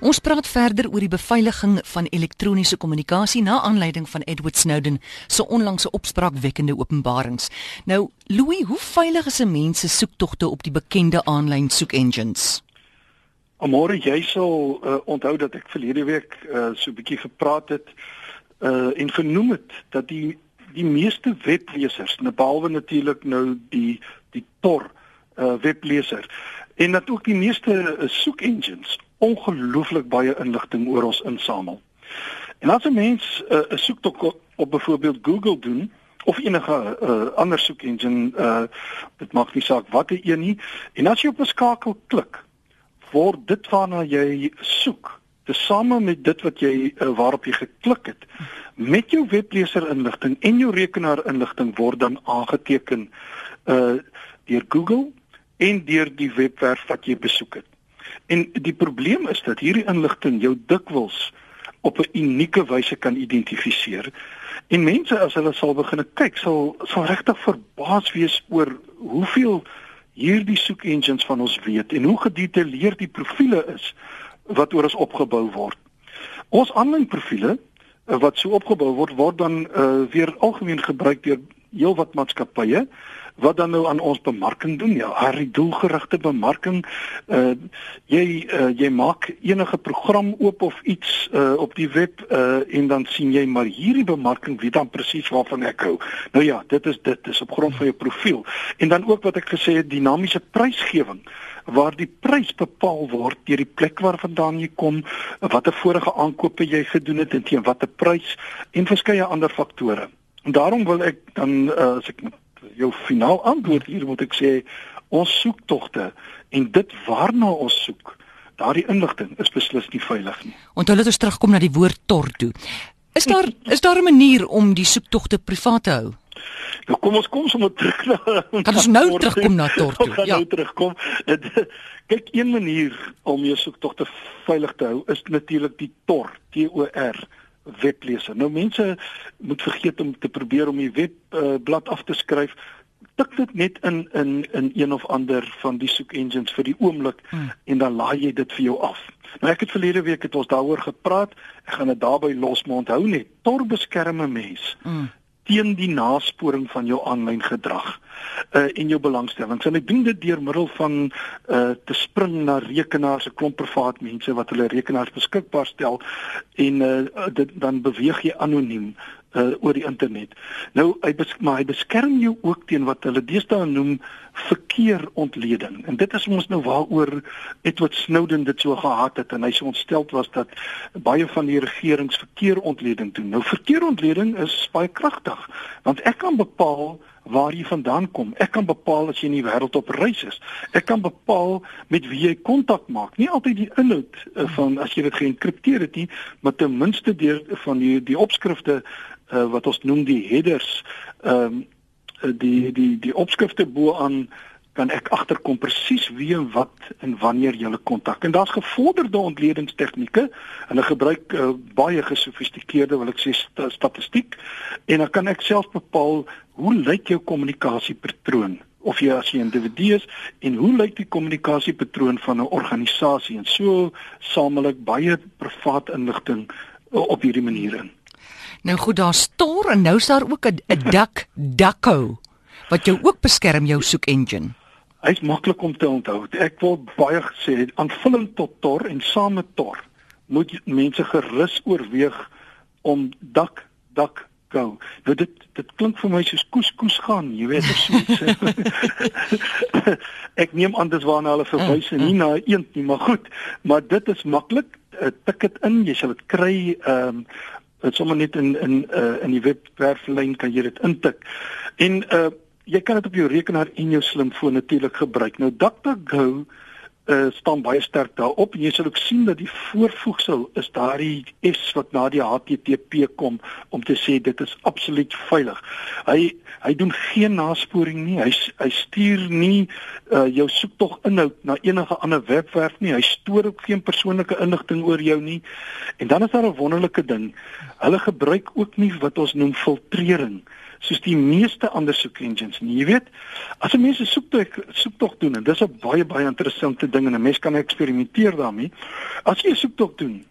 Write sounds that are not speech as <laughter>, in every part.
Ons praat verder oor die beveiliging van elektroniese kommunikasie na aanleiding van Edward Snowden se onlangse opspraakwekkende openbarings. Nou, Louis, hoe veilig is 'n mens se soektogte op die bekende aanlyn soek engines? Amore, jy sal uh, onthou dat ek verlede week uh, so 'n bietjie gepraat het uh, en genoem het dat die die meeste weblesers, nou behalwe natuurlik nou die die Tor uh, webleser en dat ook die meeste uh, soek engines ongelooflik baie inligting oor ons insamel. En as 'n mens uh, 'n uh, soektog op, op byvoorbeeld Google doen of enige uh, ander soek engine uh dit maak nie saak watter een nie en as jy op 'n skakel klik word dit waarna jy soek tesame met dit wat jy uh, waarop jy geklik het met jou webleser inligting en jou rekenaar inligting word dan aangeteken uh deur Google en deur die webwerf wat jy besoek het. En die probleem is dat hierdie inligting jou dikwels op 'n unieke wyse kan identifiseer. En mense as hulle sal begin kyk, sal sal regtig verbaas wees oor hoeveel hierdie soek engines van ons weet en hoe gedetailleerd die profile is wat oor ons opgebou word. Ons aanlyn profile eh, wat so opgebou word word dan uh, weer algemeen gebruik deur heelwat maatskappye wat dan nou aan ons bemarking doen ja haar doelgerigte bemarking. Uh jy uh, jy maak enige program oop of iets uh op die web uh en dan sien jy maar hierdie bemarking weet dan presies waarvan ek hou. Nou ja dit is dit is op grond van jou profiel. En dan ook wat ek gesê het dinamiese prysgewing waar die prys bepaal word deur die plek waarvandaan jy kom watter vorige aankope jy gedoen het en teen watter prys en verskeie ander faktore daarom wil ek dan uh, as ek jou finaal antwoord hier moet ek sê ons soek togte en dit waarna ons soek daardie inligting is beslis nie veilig nie. Onthou dat ons terugkom na die woord tor toe. Is daar is daar 'n manier om die soektogte privaat te hou? Nou kom ons kom sommer terug na Kan ons nou terugkom na tor toe? <laughs> Ja, nou terugkom. Kyk, een manier om jou soektogte veilig te hou is natuurlik die tor, T O R webleser. Nou mense moet vergeet om te probeer om die webblad uh, af te skryf. Tik dit net in in in een of ander van die soek engines vir die oomblik hmm. en dan laai jy dit vir jou af. Nou ek het verlede week het ons daaroor gepraat. Ek gaan dit daarby los, maar onthou net, tor beskerm 'n mens. Hmm teen die nasporing van jou aanlyn gedrag uh en jou belangstellings. En ek doen dit deur middel van uh te spring na rekenaars, 'n klomp privaat mense wat hulle rekenaars beskikbaar stel en uh dit dan beweeg jy anoniem uh oor die internet. Nou hy bes maar hy beskerm jou ook teen wat hulle deesdae noem verkeerontleding. En dit is ons nou waaroor Edward Snowden dit so gehad het en hy so ontstel was dat baie van die regerings verkeerontleding doen. Nou verkeerontleding is baie kragtig want ek kan bepaal waar jy vandaan kom. Ek kan bepaal as jy in die wêreld op reis is. Ek kan bepaal met wie jy kontak maak. Nie altyd die inhoud uh, van as jy dit geenkripteer het nie, maar ten minste deur van die die opskrifte uh, wat ons noem die headers ehm um, die die die opskrifte bo aan kan ek agterkom presies wie en wat en wanneer jy hulle kontak. En daar's gevorderde ontledingstegnieke. Hulle gebruik uh, baie gesofistikeerde, wil ek sê, st statistiek en dan kan ek self bepaal hoe lyk jou kommunikasiepatroon of jy as 'n individu is en hoe lyk die kommunikasiepatroon van 'n organisasie en so samel ek baie privaat inligting op hierdie manier in. Nou goed, daar's Tor en nou is daar ook 'n Duck Ducko wat jou ook beskerm jou soek engine. Hy's maklik om te onthou. Ek wil baie gesê aanvullend tot Tor en saam met Tor moet mense gerus oorweeg om Duck Duck Go. Nou dit dit klink vir my soos koes koes gaan, jy weet of so iets. <laughs> ek neem aan dis waarna hulle verwys en nie na eend nie, maar goed. Maar dit is maklik. Tik dit in, jy sal dit kry ehm um, dit sommer net in in uh, in die webwerflyn kan jy dit intik. En uh jy kan dit op jou rekenaar en jou slimfoon natuurlik gebruik. Nou DuckDuckGo uh, staan baie sterk daarop en jy sal ook sien dat die voorvoegsel is daardie S wat na die HTTP kom om te sê dit is absoluut veilig. Hy hy doen geen nasporing nie. Hy hy stuur nie uh, jou soektog inhoud na enige ander webwerf nie. Hy stoor ook geen persoonlike inligting oor jou nie. En dan is daar 'n wonderlike ding. Hulle gebruik ook nie wat ons noem filtrering soos die meeste ander soek engines nie. Jy weet, as 'n mens 'n soektog soektog doen en dis 'n baie baie interessante ding en 'n mens kan eksperimenteer daarmee. As jy 'n soektog doen,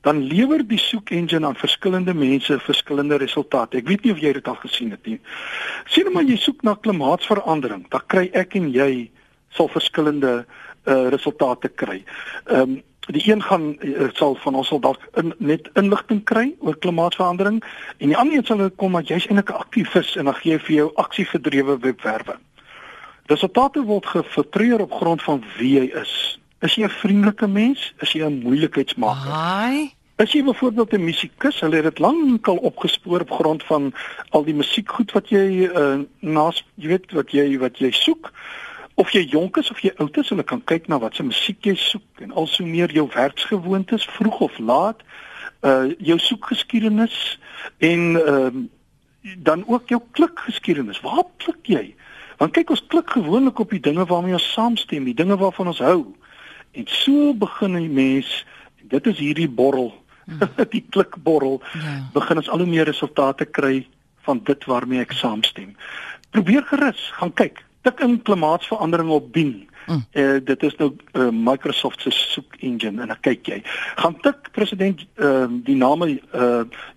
dan lewer die soek engine aan verskillende mense verskillende resultate. Ek weet nie of jy dit al gesien het nie. Sien nou maar jy soek na klimaatsverandering, dan kry ek en jy sal verskillende uh, resultate kry. Ehm um, die een gaan uh, sal van ons sal dalk in, net inligting kry oor klimaatsverandering en die ander een sal kom dat jy's eintlik 'n aktivis en dan gee hy vir jou aksiegedrewe webwerwe. Resultate word gefiltreer op grond van wie jy is. Is jy 'n vriendelike mens? Is jy 'n moeilikheidsmaker? Haai. As jy byvoorbeeld 'n musikus, hulle het dit lankal opgespoor op grond van al die musiekgoed wat jy uh, naas jy weet wat jy wat jy soek of jy jonk is of jy oud is, hulle kan kyk na wat se musiek jy soek en also meer jou werksgewoontes vroeg of laat, uh jou soekgeskiedenis en ehm uh, dan ook jou klikgeskiedenis. Waar klik jy? Want kyk ons klik gewoonlik op die dinge waarmee ons saamstem, die dinge waarvan ons hou. En so begin 'n mens, dit is hierdie borrel, hmm. <laughs> die klikborrel, ja. begin ons al hoe meer resultate kry van dit waarmee ek saamstem. Probeer gerus, gaan kyk tik in klimaatsverandering op Bing. Mm. Uh, dit is nou uh, Microsoft se soek engine en dan kyk jy. Gaan tik president uh, die naam uh,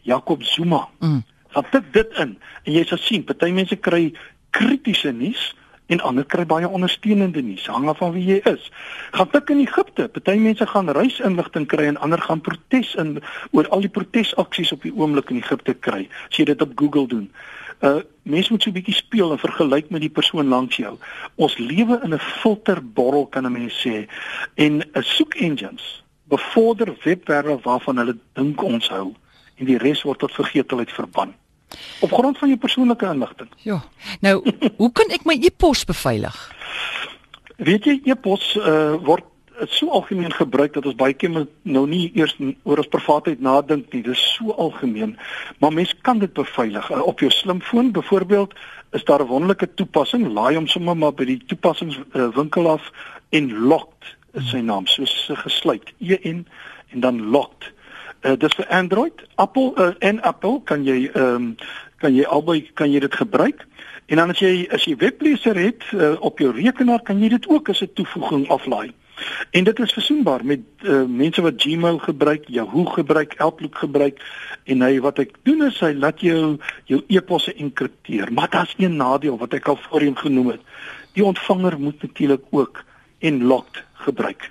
Jacob Zuma. Mm. Gaan tik dit in en jy sal sien party mense kry kritiese nuus en ander kry baie ondersteunende nuus hang af van wie jy is. Gaan tik in Egipte, party mense gaan reisinligting kry en ander gaan protes in oor al die protesaksies op die oomblik in Egipte kry. As jy dit op Google doen uh mens moet so 'n bietjie speel en vergelyk met die persoon langs jou. Ons lewe in 'n filterborrel kan 'n mens sê en 'n uh, soek engines bevorder webwerwe waarvan hulle dink ons hou en die res word tot vergetelheid verban. Op grond van jou persoonlike inligting. Ja. Nou, <laughs> hoe kan ek my e-pos beveilig? Weet jy e-pos uh word is so algemeen gebruik dat ons baie keer nou nie eers oor ons privaatheid nadink nie. Dit is so algemeen. Maar mens kan dit beveilig. Uh, op jou slimfoon byvoorbeeld is daar 'n wonderlike toepassing. Laai hom sommer maar by die toepassingswinkel uh, af en locked is sy naam. Soos uh, gesluit. E N en dan locked. Uh, dis vir Android, Apple uh, en Apple kan jy ehm um, kan jy albei kan jy dit gebruik. En dan as jy as jy webleser het uh, op jou rekenaar kan jy dit ook as 'n toevoeging aflaai. En dit is versoenbaar met uh, mense wat Gmail gebruik, Yahoo gebruik, Outlook gebruik en hy wat ek doen is hy laat jou jou e-posse enkripteer. Maar daar's een nadeel wat ek al voorheen genoem het. Die ontvanger moet natuurlik ook enlocked gebruik.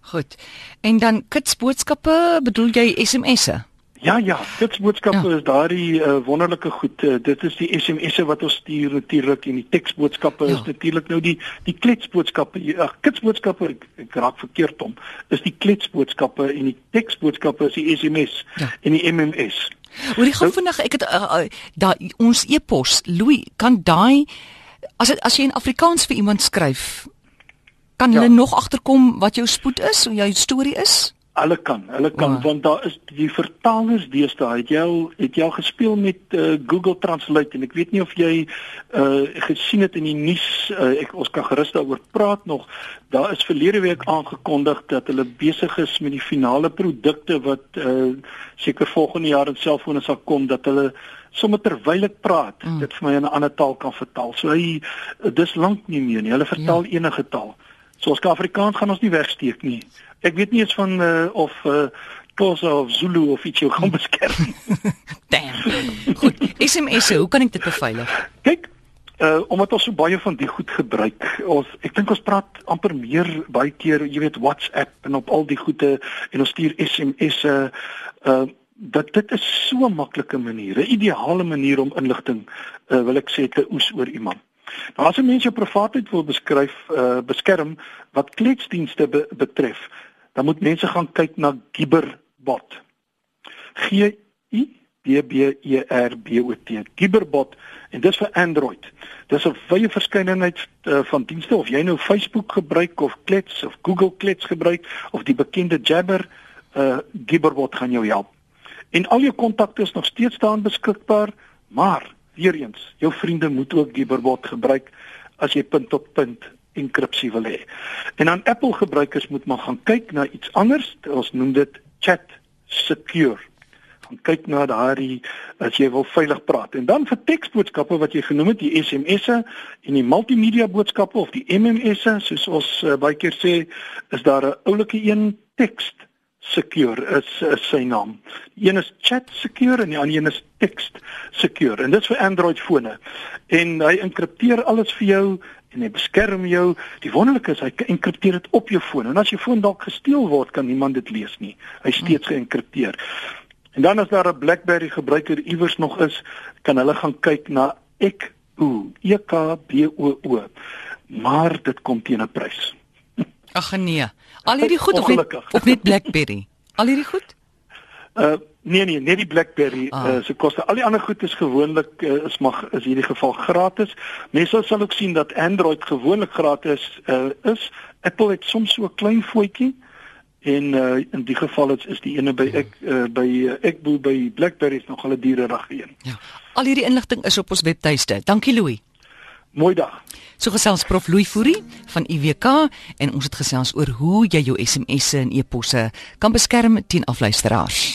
Goed. En dan kitsboodskappe, bedoel jy SMS'e? Ja ja, dit boodskappe ja. is daardie uh, wonderlike goed. Uh, dit is die SMS'e wat ons stuur natuurlik en die teksboodskappe ja. is natuurlik nou die die kletsboodskappe. Ag, kitsboodskappe ek, ek raak verkeerd om. Is die kletsboodskappe en die teksboodskappe is die SMS ja. en die MMS. Hoor jy gou nou, vinnig ek het uh, uh, daai ons e-pos Louis kan daai as het, as jy in Afrikaans vir iemand skryf kan ja. hulle nog agterkom wat jou spoed is of jou storie is? Hulle kan, hulle kan oh. want daar is die vertalers deesdae. Het jy al het jy al gespeel met uh, Google Translate en ek weet nie of jy uh gesien het in die nuus uh, ek ons kan gerus daaroor praat nog. Daar is verlede week aangekondig dat hulle besig is met die finale produkte wat uh seker volgende jaar in selfone sal kom dat hulle sommer terwyl ek praat, mm. dit vir my in 'n ander taal kan vertaal. So hy dis lank nie meer nie. Hulle vertaal ja. enige taal. So as Afrikaans gaan ons nie wegsteek nie. Ek weet nie eens van uh, of uh, Xhosa of Zulu of iets jou gaan beskerm. <laughs> Damn. Goed, SMS, hoe kan ek dit beveilig? Kyk, uh omdat ons so baie van die goed gebruik. Ons ek dink ons praat amper meer baie keer, jy weet, WhatsApp en op al die goede en ons stuur SMS'e uh dat dit is so 'n maklike manier, 'n ideale manier om inligting uh wil ek sê te oes oor iemand. Nou as 'n mens jou privaatheid wil beskryf uh beskerm wat kletsdienste be betref, dan moet mense gaan kyk na Giberbot. G I B B E R B O T. Giberbot en dis vir Android. Dis 'n wye verskeidenheid uh, van dienste of jy nou Facebook gebruik of Klets of Google Klets gebruik of die bekende Jabber, uh Giberbot gaan jou help. En al jou kontakte is nog steeds staan beskikbaar, maar weer eens, jou vriende moet ook Giberbot gebruik as jy punt tot punt enkripsie wil hê. En dan Apple gebruikers moet maar gaan kyk na iets anders. Ons noem dit Chat Secure. gaan kyk na daardie as jy wil veilig praat. En dan vir teksboodskappe wat jy genoem het, die SMS'e en die multimedia boodskappe of die MMS'e, soos ons uh, baie keer sê, is daar 'n oulike een teks secure is, is sy naam. Die een is chat secure en die ander een is text secure. En dit is vir Android fone. En hy enkripteer alles vir jou en hy beskerm jou. Die wonderlike is hy enkripteer dit op jou foon. En as jou foon dalk gesteel word, kan niemand dit lees nie. Hy steeds geenkripteer. En dan as daar 'n BlackBerry gebruiker iewers nog is, kan hulle gaan kyk na EKBO, E K B O O. Maar dit kom teen 'n prys. Ag nee. Al hierdie goed of net of net BlackBerry. Al hierdie goed? Uh nee nee, net die BlackBerry Ah. uh, se koste. Al die ander goed is gewoonlik uh, is mag is hierdie geval gratis. Mense sal ook sien dat Android gewoonlik gratis uh, is. Apple het soms so 'n klein voetjie en uh, in die geval is, is die ene by ek uh, by uh, Ekbo by BlackBerry is nog 'n diererige een. Ja. Al hierdie inligting is op ons webtuiste. Dankie Louis. Mooi dag. So gesels Prof Louis Fourie van IWK en ons het gesels oor hoe jy jou SMS'e en e-posse kan beskerm teen afluisteraars.